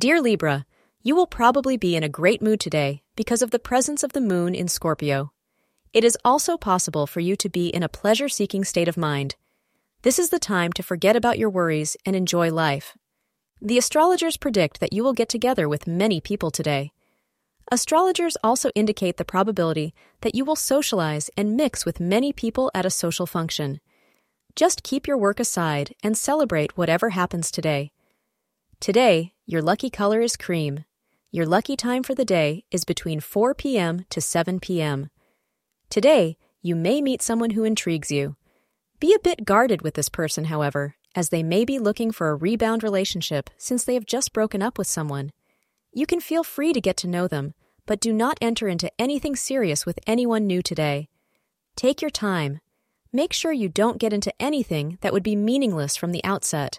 Dear Libra, you will probably be in a great mood today because of the presence of the moon in Scorpio. It is also possible for you to be in a pleasure seeking state of mind. This is the time to forget about your worries and enjoy life. The astrologers predict that you will get together with many people today. Astrologers also indicate the probability that you will socialize and mix with many people at a social function. Just keep your work aside and celebrate whatever happens today. Today, your lucky color is cream. Your lucky time for the day is between 4 p.m. to 7 p.m. Today, you may meet someone who intrigues you. Be a bit guarded with this person, however, as they may be looking for a rebound relationship since they have just broken up with someone. You can feel free to get to know them, but do not enter into anything serious with anyone new today. Take your time. Make sure you don't get into anything that would be meaningless from the outset.